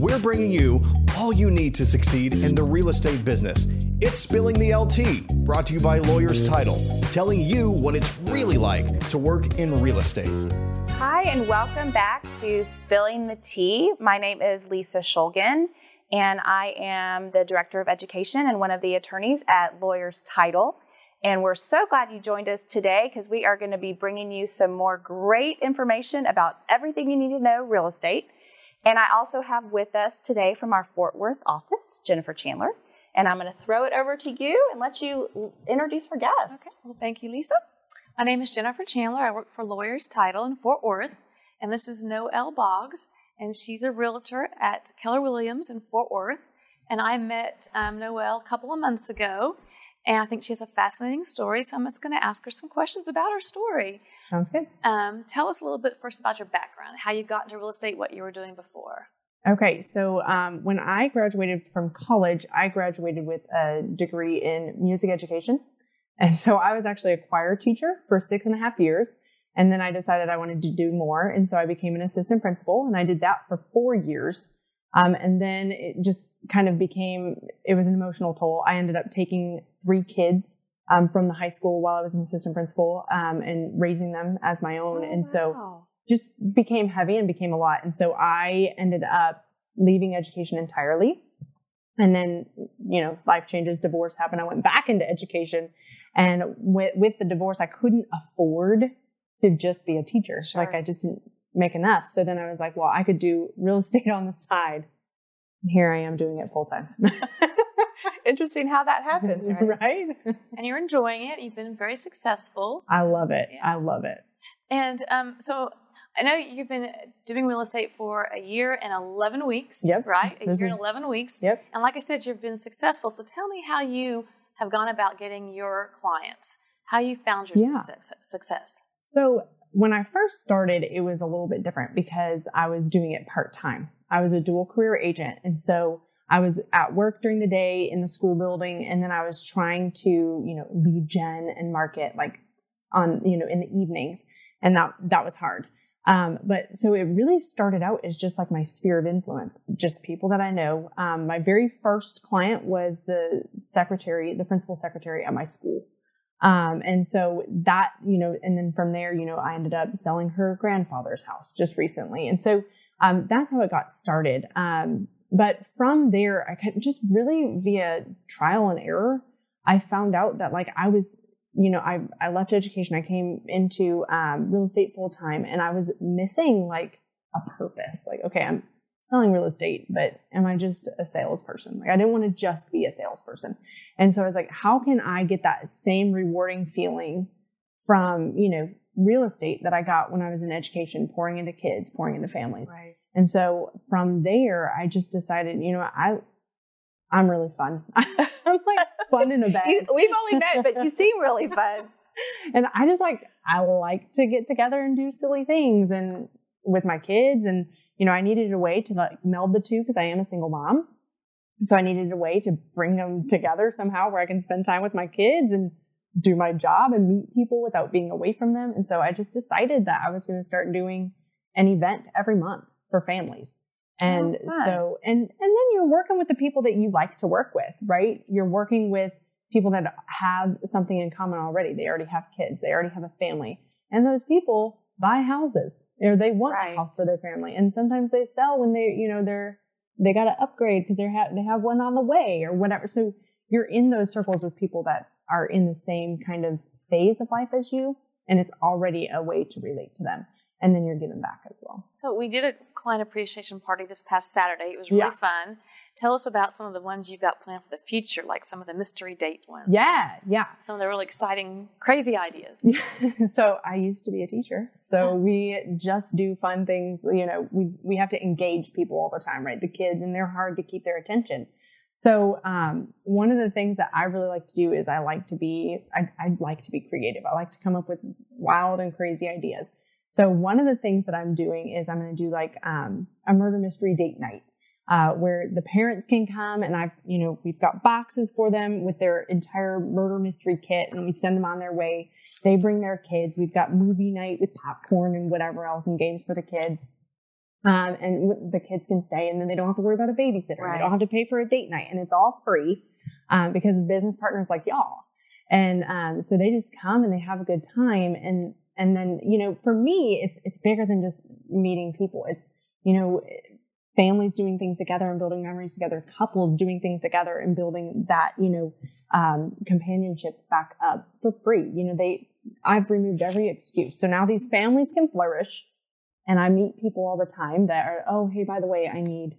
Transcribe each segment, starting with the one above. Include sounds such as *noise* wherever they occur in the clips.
we're bringing you all you need to succeed in the real estate business. It's Spilling the LTea, brought to you by Lawyers Title, telling you what it's really like to work in real estate. Hi, and welcome back to Spilling the Tea. My name is Lisa Schulgen, and I am the Director of Education and one of the attorneys at Lawyers Title. And we're so glad you joined us today because we are going to be bringing you some more great information about everything you need to know real estate. And I also have with us today from our Fort Worth office, Jennifer Chandler. And I'm going to throw it over to you and let you introduce our guest. Okay. Well, thank you, Lisa. My name is Jennifer Chandler. I work for Lawyers Title in Fort Worth. And this is Noel Boggs. And she's a realtor at Keller Williams in Fort Worth. And I met um, Noel a couple of months ago. And I think she has a fascinating story, so I'm just going to ask her some questions about her story. Sounds good. Um, tell us a little bit first about your background, how you got into real estate, what you were doing before. Okay, so um, when I graduated from college, I graduated with a degree in music education. And so I was actually a choir teacher for six and a half years. And then I decided I wanted to do more. And so I became an assistant principal and I did that for four years. Um, and then it just kind of became, it was an emotional toll. I ended up taking three kids um, from the high school while I was an assistant principal um, and raising them as my own. Oh, and so wow. just became heavy and became a lot. And so I ended up leaving education entirely. And then, you know, life changes, divorce happened. I went back into education. And with, with the divorce, I couldn't afford to just be a teacher. Sure. Like I just didn't make enough. So then I was like, well, I could do real *laughs* estate on the side. And here I am doing it full time. *laughs* *laughs* Interesting how that happens, right? *laughs* right? and you're enjoying it. You've been very successful. I love it. Yeah. I love it. And um, so I know you've been doing real estate for a year and 11 weeks, yep. right? A year and 11 weeks. Yep. And like I said, you've been successful. So tell me how you have gone about getting your clients, how you found your yeah. success. So when I first started, it was a little bit different because I was doing it part time. I was a dual career agent. And so I was at work during the day in the school building, and then I was trying to, you know, lead gen and market like on, you know, in the evenings. And that, that was hard. Um, but so it really started out as just like my sphere of influence, just people that I know. Um, my very first client was the secretary, the principal secretary at my school. Um, and so that, you know, and then from there, you know, I ended up selling her grandfather's house just recently. And so, um, that's how it got started. But from there, I of just really via trial and error, I found out that like I was, you know, I, I left education. I came into, um, real estate full time and I was missing like a purpose. Like, okay, I'm selling real estate, but am I just a salesperson? Like I didn't want to just be a salesperson. And so I was like, how can I get that same rewarding feeling from, you know, real estate that I got when I was in education, pouring into kids, pouring into families. Right. And so from there, I just decided, you know, I, I'm really fun. *laughs* I'm like fun in a bed. *laughs* you, we've only met, but you seem really *laughs* fun. and I just like, I like to get together and do silly things and with my kids. And, you know, I needed a way to like meld the two because I am a single mom. So I needed a way to bring them together somehow where I can spend time with my kids and do my job and meet people without being away from them. And so I just decided that I was going to start doing an event every month for families. Oh, and oh, so, and, and then you're working with the people that you like to work with, right? You're working with people that have something in common already. They already have kids. They already have a family. And those people buy houses or they want right. a house for their family. And sometimes they sell when they, you know, they're, they got to upgrade because they have, they have one on the way or whatever. So you're in those circles with people that are in the same kind of phase of life as you, and it's already a way to relate to them. And then you're given back as well. So we did a client appreciation party this past Saturday. It was really yeah. fun. Tell us about some of the ones you've got planned for the future, like some of the mystery date ones. Yeah, yeah. Some of the really exciting, crazy ideas. *laughs* so I used to be a teacher. So we just do fun things. You know, we we have to engage people all the time, right? The kids, and they're hard to keep their attention. So um, one of the things that I really like to do is I like to be I, I like to be creative. I like to come up with wild and crazy ideas. So one of the things that I'm doing is I'm going to do like um, a murder mystery date night. Uh, where the parents can come and I've, you know, we've got boxes for them with their entire murder mystery kit and we send them on their way. They bring their kids. We've got movie night with popcorn and whatever else and games for the kids. Um, and w- the kids can stay and then they don't have to worry about a babysitter. Right. They don't have to pay for a date night and it's all free, um, because business partners like y'all. And, um, so they just come and they have a good time. And, and then, you know, for me, it's, it's bigger than just meeting people. It's, you know, families doing things together and building memories together, couples doing things together and building that, you know, um, companionship back up for free. You know, they, I've removed every excuse. So now these families can flourish. And I meet people all the time that are, oh, hey, by the way, I need,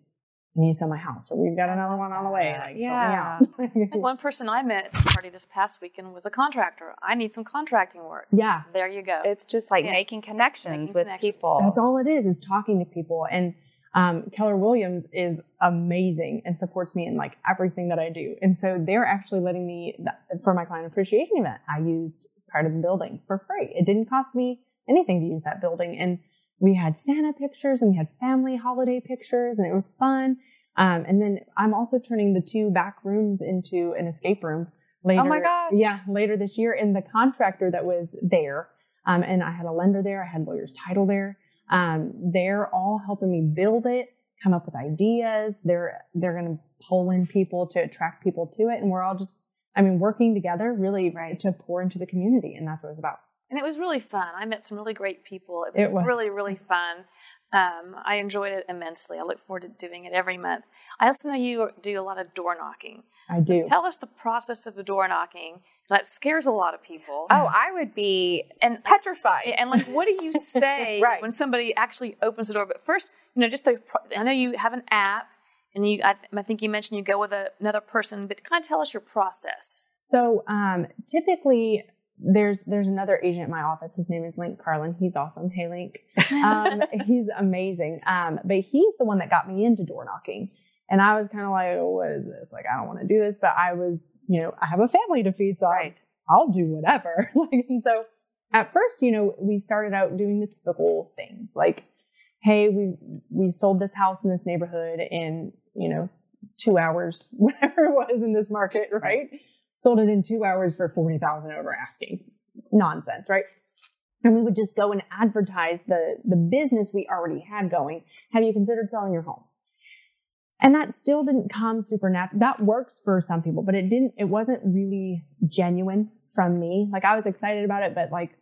I need to sell my house, or we've got another one on the way. Like, Yeah. help me out. *laughs* One person I met at the party this past weekend was a contractor. I need some contracting work. yeah. There you go. It's just like Yeah. making connections Making with connections. people. That's all it is, is talking to people. And um, Keller Williams is amazing and supports me in like everything that I do. And so they're actually letting me, for my client appreciation event, I used part of the building for free. It didn't cost me anything to use that building. And we had Santa pictures and we had family holiday pictures and it was fun. Um, and then I'm also turning the two back rooms into an escape room later. Oh my gosh. Yeah, later this year. And the contractor that was there, um, and I had a lender there, I had lawyer's title there. Um, they're all helping me build it, come up with ideas. They're they're going to pull in people to attract people to it, and we're all just, I mean, working together really Right. to pour into the community, and that's what it's about. And it was really fun. I met some really great people. It was, It was. really, really fun. Um, I enjoyed it immensely. I look forward to doing it every month. I also know you do a lot of door knocking. I do. Tell us the process of the door knocking. 'cause That scares a lot of people. oh, I would be and petrified. and like, what do you *laughs* say Right. when somebody actually opens the door? But first, you know, just the, I know you have an app, and you, I, th- I think you mentioned you go with a, another person, but kind of tell us your process. So um, typically, there's there's another agent in my office. His name is Link Carlin. He's awesome. Hey, Link. *laughs* Um, he's amazing. Um, but he's the one that got me into door knocking. And I was kind of like, oh, what is this? Like, I don't want to do this. But I was, you know, I have a family to feed, so right. I'll do whatever. *laughs* like, and so at first, you know, we started out doing the typical things like, hey, we we sold this house in this neighborhood in, you know, two hours, *laughs* whatever it was in this market, right? Sold it in two hours for forty thousand over asking. Nonsense, right? And we would just go and advertise the the business we already had going. Have you considered selling your home? And that still didn't come supernatural. That works for some people, but it didn't, it wasn't really genuine from me. Like I was excited about it, but like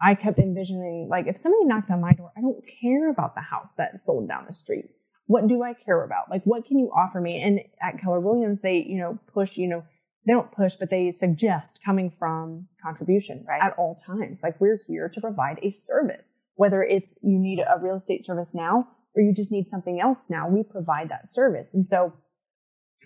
I kept envisioning, like if somebody knocked on my door, I don't care about the house that sold down the street. What do I care about? Like what can you offer me? And at Keller Williams, they, you know, push, you know, they don't push, but they suggest coming from contribution Right. at all times. Like we're here to provide a service, whether it's you need a real estate service now or you just need something else now, we provide that service. And so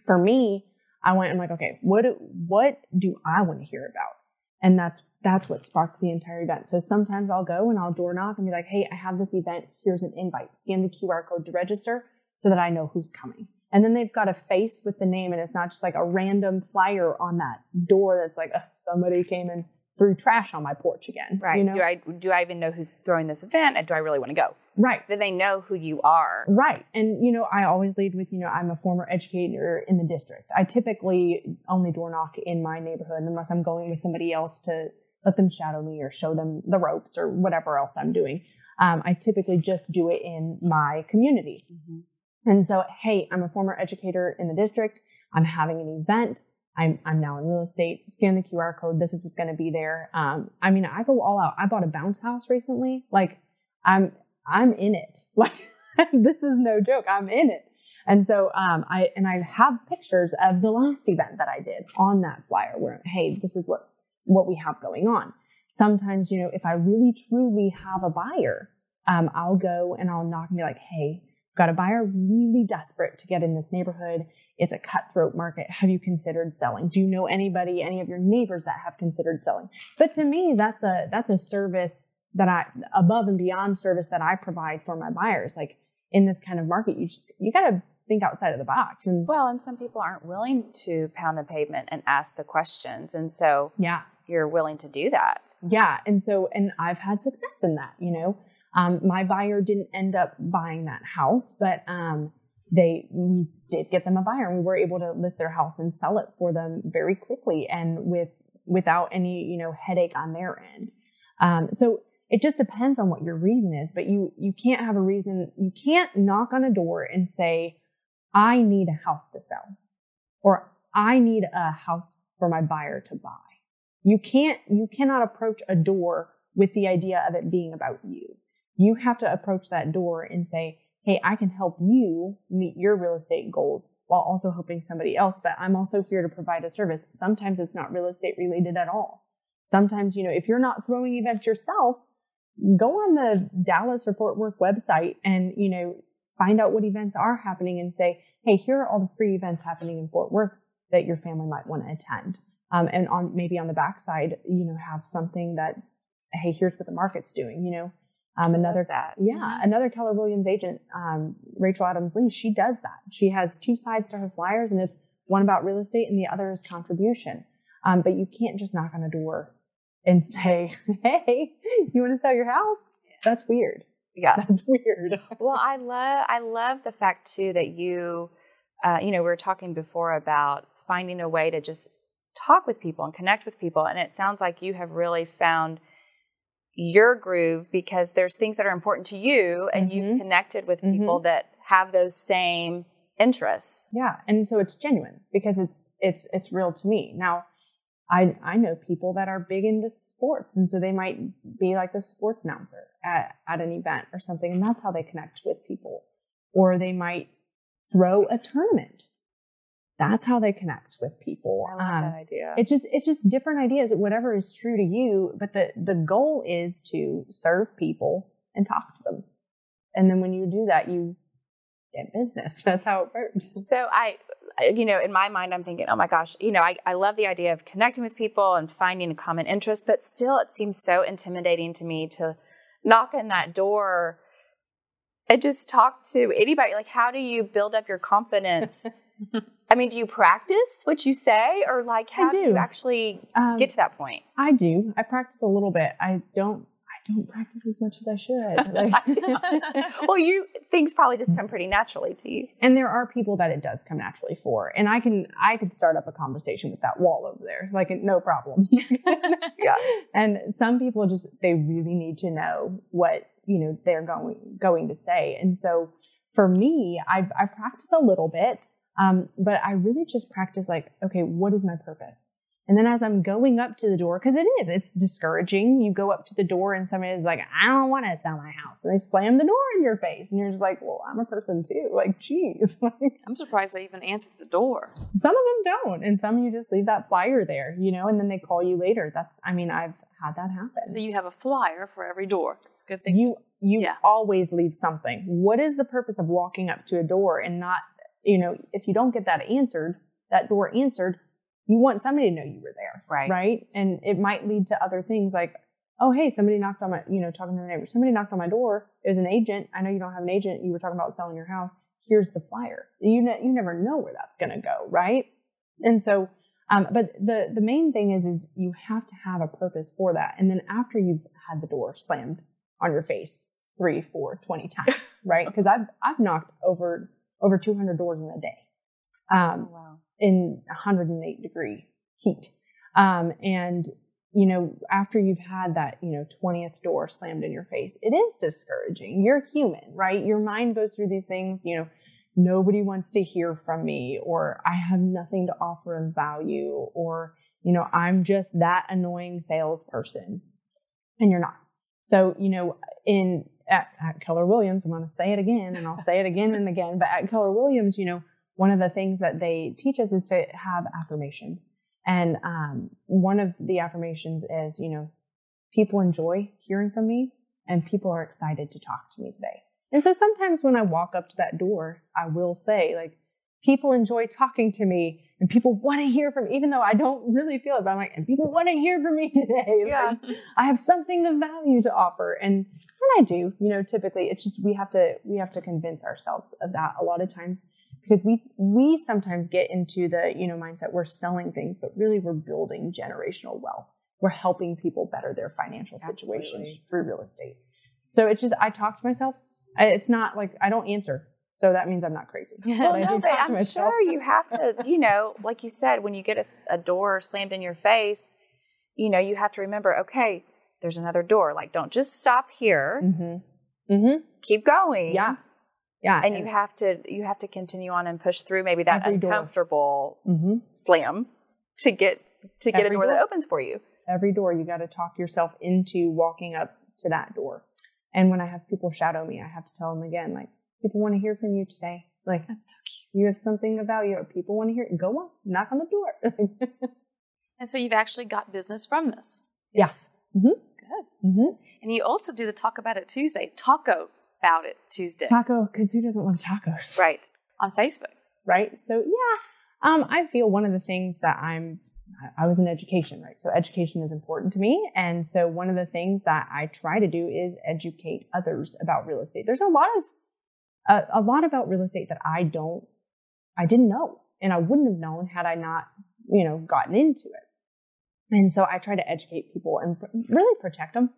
for me, I went and like, okay, what do, what do I want to hear about? And that's that's what sparked the entire event. So sometimes I'll go and I'll door knock and be like, hey, I have this event. Here's an invite. Scan the QR code to register so that I know who's coming. And then they've got a face with the name, and it's not just like a random flyer on that door that's like, "Ugh, somebody came and threw trash on my porch again. Right. You know? Do I do I even know who's throwing this event? And do I really want to go? right. Then they know who you are? Right. And, you know, I always lead with, you know, I'm a former educator in the district. I typically only door knock in my neighborhood unless I'm going with somebody else to let them shadow me or show them the ropes or whatever else I'm doing. Um, I typically just do it in my community. And so, hey, I'm a former educator in the district. I'm having an event. I'm, I'm now in real estate. Scan the QR code. This is what's going to be there. Um, I mean, I go all out. I bought a bounce house recently. Like, I'm, I'm in it. *laughs* Like, this is no joke. I'm in it. And so, um, I, and I have pictures of the last event that I did on that flyer where, hey, this is what, what we have going on. Sometimes, you know, if I really truly have a buyer, um, I'll go and I'll knock and be like, hey, got a buyer really desperate to get in this neighborhood. It's a cutthroat market. Have you considered selling? Do you know anybody, any of your neighbors that have considered selling? But to me, that's a, that's a service that I, above and beyond service that I provide for my buyers. Like in this kind of market, you just, you got to think outside of the box. And Well, and some people aren't willing to pound the pavement and ask the questions. And so yeah, you're willing to do that. Yeah. And so, and I've had success in that, you know. Um, my buyer didn't end up buying that house, but um, they we did get them a buyer and we were able to list their house and sell it for them very quickly and with without any, you know, headache on their end. Um, so it just depends on what your reason is, but you, you can't have a reason. You can't knock on a door and say, I need a house to sell or I need a house for my buyer to buy. You can't, you cannot approach a door with the idea of it being about you. You have to approach that door and say, Hey, I can help you meet your real estate goals while also helping somebody else, but I'm also here to provide a service. Sometimes it's not real estate related at all. Sometimes, you know, if you're not throwing events yourself, go on the Dallas or Fort Worth website and, you know, find out what events are happening and say, Hey, here are all the free events happening in Fort Worth that your family might want to attend. Um, and on maybe on the backside, you know, have something that, Hey, here's what the market's doing, you know, um, another that. yeah, Mhm. another Keller Williams agent, um, Rachel Adams Lee, she does that. She has two sides to her flyers, and it's one about real estate and the other is contribution. Um, but you can't just knock on a door and *laughs* say, "Hey, you want to sell your house?" That's weird. Yeah. That's weird. *laughs* well, I love I love the fact too that you, uh, you know, we were talking before about finding a way to just talk with people and connect with people, and it sounds like you have really found your groove because there's things that are important to you, and you've Mhm. connected with people that have those same interests. Yeah, and so it's genuine because it's it's it's real to me. Now, I I know people that are big into sports, and so they might be like the sports announcer at at an event or something, and that's how they connect with people. Or they might throw a tournament. That's how they connect with people. I love Um, that idea. it's just it's just different ideas whatever is true to you but the the goal is to serve people and talk to them and then when you do that you get business *laughs* that's how it works So I, you know, in my mind, I'm thinking, oh my gosh, you know, I, I love the idea of connecting with people and finding a common interest, but still it seems so intimidating to me to knock on that door and just talk to anybody. Like, how do you build up your confidence? *laughs* I mean, do you practice what you say or like how do. you actually um, get to that point? i do i practice a little bit i don't i don't practice as much as i should *laughs* like, well, you things probably just come pretty naturally to you. and there are people that it does come naturally for and i can i could start up a conversation with that wall over there like no problem *laughs* Yeah. and some people just they really need to know what you know they're going going to say and so for me i i practice a little bit um, but i really just practice like okay what is my purpose and then as i'm going up to the door because it is it's discouraging you go up to the door and somebody is like i don't want to sell my house and they slam the door in your face and you're just like well i'm a person too like geez *laughs* I'm surprised they even answered the door. some of them don't and some you just leave that flyer there you know and then they call you later that's i mean i've had that happen So you have a flyer for every door. It's a good thing. you you Yeah. always leave something what is the purpose of walking up to a door and not you know if you don't get that answered that door answered you want somebody to know you were there Right. right? And it might lead to other things like oh hey somebody knocked on my you know talking to the neighbor somebody knocked on my door. It was an agent. I know you don't have an agent. You were talking about selling your house. Here's the flyer. You ne- you never know where that's going to go right? And so um, but the the main thing is is you have to have a purpose for that. And then after you've had the door slammed on your face three four 20 times *laughs* right? Because i've i've knocked over over 200 doors in a day um, Oh, wow. in 108 degree heat. Um, and, you know, after you've had that, you know, 20th door slammed in your face, it is discouraging. You're human, right? Your mind goes through these things, you know, nobody wants to hear from me, or I have nothing to offer of value, or, you know, I'm just that annoying salesperson. And you're not. So, you know, in, at, at Keller Williams, I'm going to say it again and I'll say it again and again, but at Keller Williams, you know, one of the things that they teach us is to have affirmations. And um, one of the affirmations is, you know, people enjoy hearing from me and people are excited to talk to me today. And so sometimes when I walk up to that door, I will say, like, people enjoy talking to me and people want to hear from me, even though I don't really feel it, but I'm like, and people want to hear from me *laughs* today. Yeah. Like, I have something of value to offer. And and I do, you know, typically it's just we have to we have to convince ourselves of that a lot of times because we we sometimes get into the, you know, mindset we're selling things, but really we're building generational wealth. We're helping people better their financial situation Absolutely. through real estate. So it's just I talk to myself. I, it's not like I don't answer. So that means I'm not crazy. *laughs* Well, no, but I'm sure you have to, you know, like you said, when you get a door slammed in your face, you know, you have to remember, okay, there's another door. Like, don't just stop here. Mm-hmm. Mm-hmm. Keep going. Yeah. Yeah. And you have to you have to continue on and push through maybe that Every door. uncomfortable hmm slam to get to get a Every door, that opens for you. every door you got to talk yourself into walking up to that door and when i have people shadow me i have to tell them again like people want to hear from you today. Like That's so cute. you have something of value people want to hear it go on knock on the door. *laughs* And so you've actually got business from this. yes. Hmm Good. hmm And you also do the Talk About It Tuesday, Taco About It Tuesday. Taco because who doesn't love tacos? Right. on Facebook. right? So yeah. Um, i feel one of the things that i'm i was in education right? So education is important to me. And so one of the things that i try to do is educate others about real estate. There's a lot of a, a lot about real estate that i don't i didn't know and i wouldn't have known had i not you know gotten into it and so i try to educate people and pr- really protect them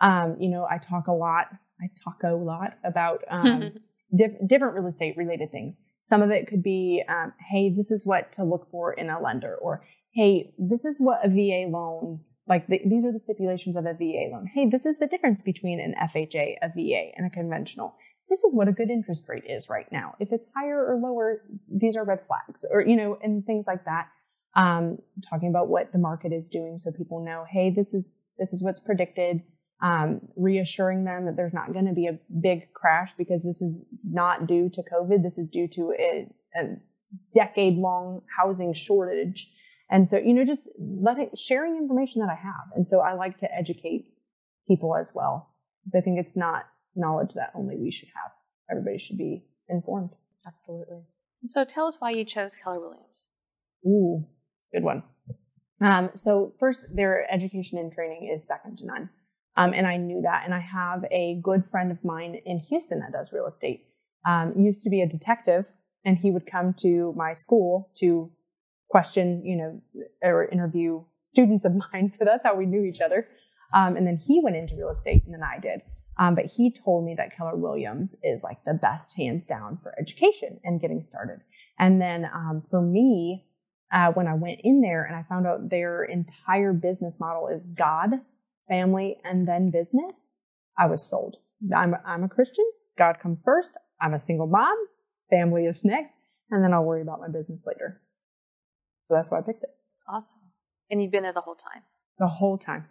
um, you know i talk a lot i talk a lot about um, *laughs* diff- different real estate related things. Some of it could be, um, hey, this is what to look for in a lender, or hey, this is what a VA loan, like the, these are the stipulations of a VA loan. Hey, this is the difference between an FHA, a VA, and a conventional. This is what a good interest rate is right now. If it's higher or lower, these are red flags, or you know, and things like that. Um, talking about what the market is doing, so people know, hey, this is this is what's predicted um, reassuring them that there's not going to be a big crash because this is not due to COVID. This is due to a, a decade long housing shortage. And so, you know, just letting, sharing information that I have. And so I like to educate people as well because I think it's not knowledge that only we should have. Everybody should be informed. Absolutely. And so tell us why you chose Keller Williams. Ooh, it's a good one. Um, so first, their education and training is second to none. Um, and I knew that. And I have a good friend of mine in Houston that does real estate. Um, used to be a detective, and he would come to my school to question, you know, or interview students of *laughs* mine. So that's how we knew each other. Um, and then he went into real estate, and then I did. Um, but he told me that Keller Williams is like the best hands down for education and getting started. And then um, for me, uh, when I went in there and I found out their entire business model is God, family, and then business, I was sold. I'm, I'm a Christian. God comes first. I'm a single mom. Family is next. And then I'll worry about my business later. So that's why I picked it Awesome. And you've been there the whole time. the whole time.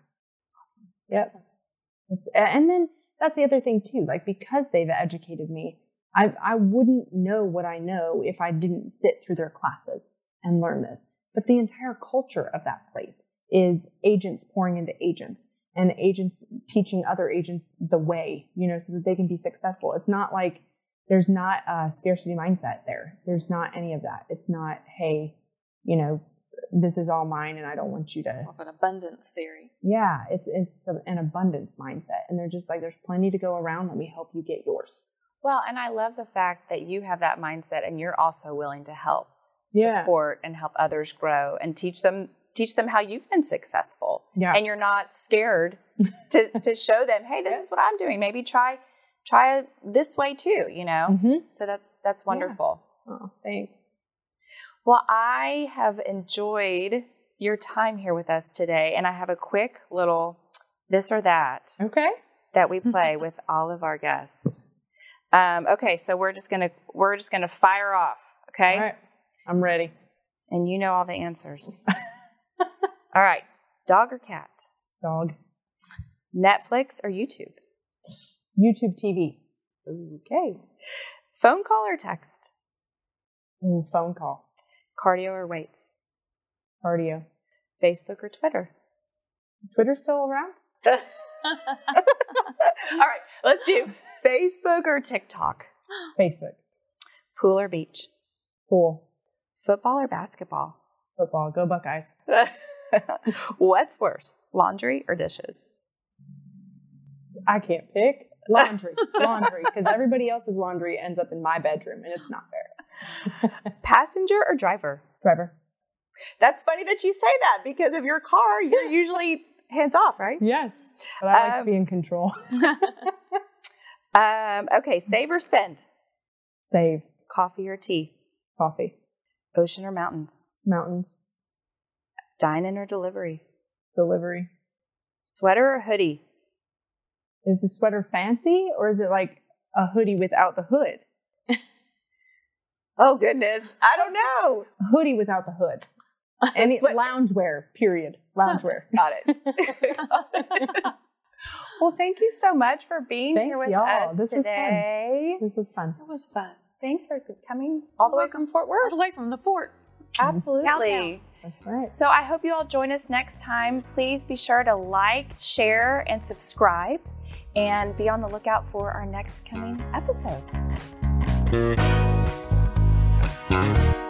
Awesome. Yep. Awesome. And then that's the other thing too. Like because they've educated me, I I wouldn't know what I know if I didn't sit through their classes and learn this. But the entire culture of that place is agents pouring into agents and agents teaching other agents the way, you know, so that they can be successful. It's not like there's not a scarcity mindset there. There's not any of that. It's not, hey, you know, this is all mine and I don't want you to More of an abundance theory. yeah, it's it's a, an abundance mindset, and they're just like, there's plenty to go around. Let me help you get yours. Well, and I love the fact that you have that mindset and you're also willing to help Yeah. support and help others grow and teach them teach them how you've been successful. Yeah. And you're not scared *laughs* to, to show them, hey, this Yeah. is what I'm doing. Maybe try try this way too, you know? Mm-hmm. So that's that's wonderful. Oh, thanks. Well, I have enjoyed your time here with us today, and I have a quick little this or that Okay. that we *laughs* play with all of our guests. Um, okay, so we're just gonna we're just gonna fire off, okay? All right. I'm ready. And you know all the answers. *laughs* all right, dog or cat? Dog. Netflix or YouTube? YouTube TV. Okay. Phone call or text? Phone call. Cardio or weights? Cardio. Facebook or Twitter? Twitter still around? *laughs* *laughs* all right, let's do Facebook or TikTok? Facebook. Pool or beach? Pool. Football or basketball? Football. Go Buckeyes. *laughs* What's worse, laundry or dishes? I can't pick. Laundry. laundry. Because everybody else's laundry ends up in my bedroom, and it's not fair. *laughs* Passenger or driver? Driver. That's funny that you say that because of your car, you're *laughs* usually hands off, right? Yes. But I like Um, to be in control. *laughs* Um, okay, save or spend? Save. Coffee or tea? Coffee. Ocean or mountains? Mountains. Dine in or delivery? Delivery. Sweater or hoodie? Is the sweater fancy or is it like a hoodie without the hood? Oh goodness, I don't know. A hoodie without the hood. *laughs* Any sweat- loungewear, period. Loungewear. *laughs* Got it. *laughs* well, thank you so much for being Thank here with y'all. us This was fun. today. this was fun. It was fun. Thanks for coming all the way from Fort All Worth. the way from the fort. Absolutely. Downtown. That's right. So I hope you all join us next time. Please be sure to like, share, and subscribe, and be on the lookout for our next coming episode. Música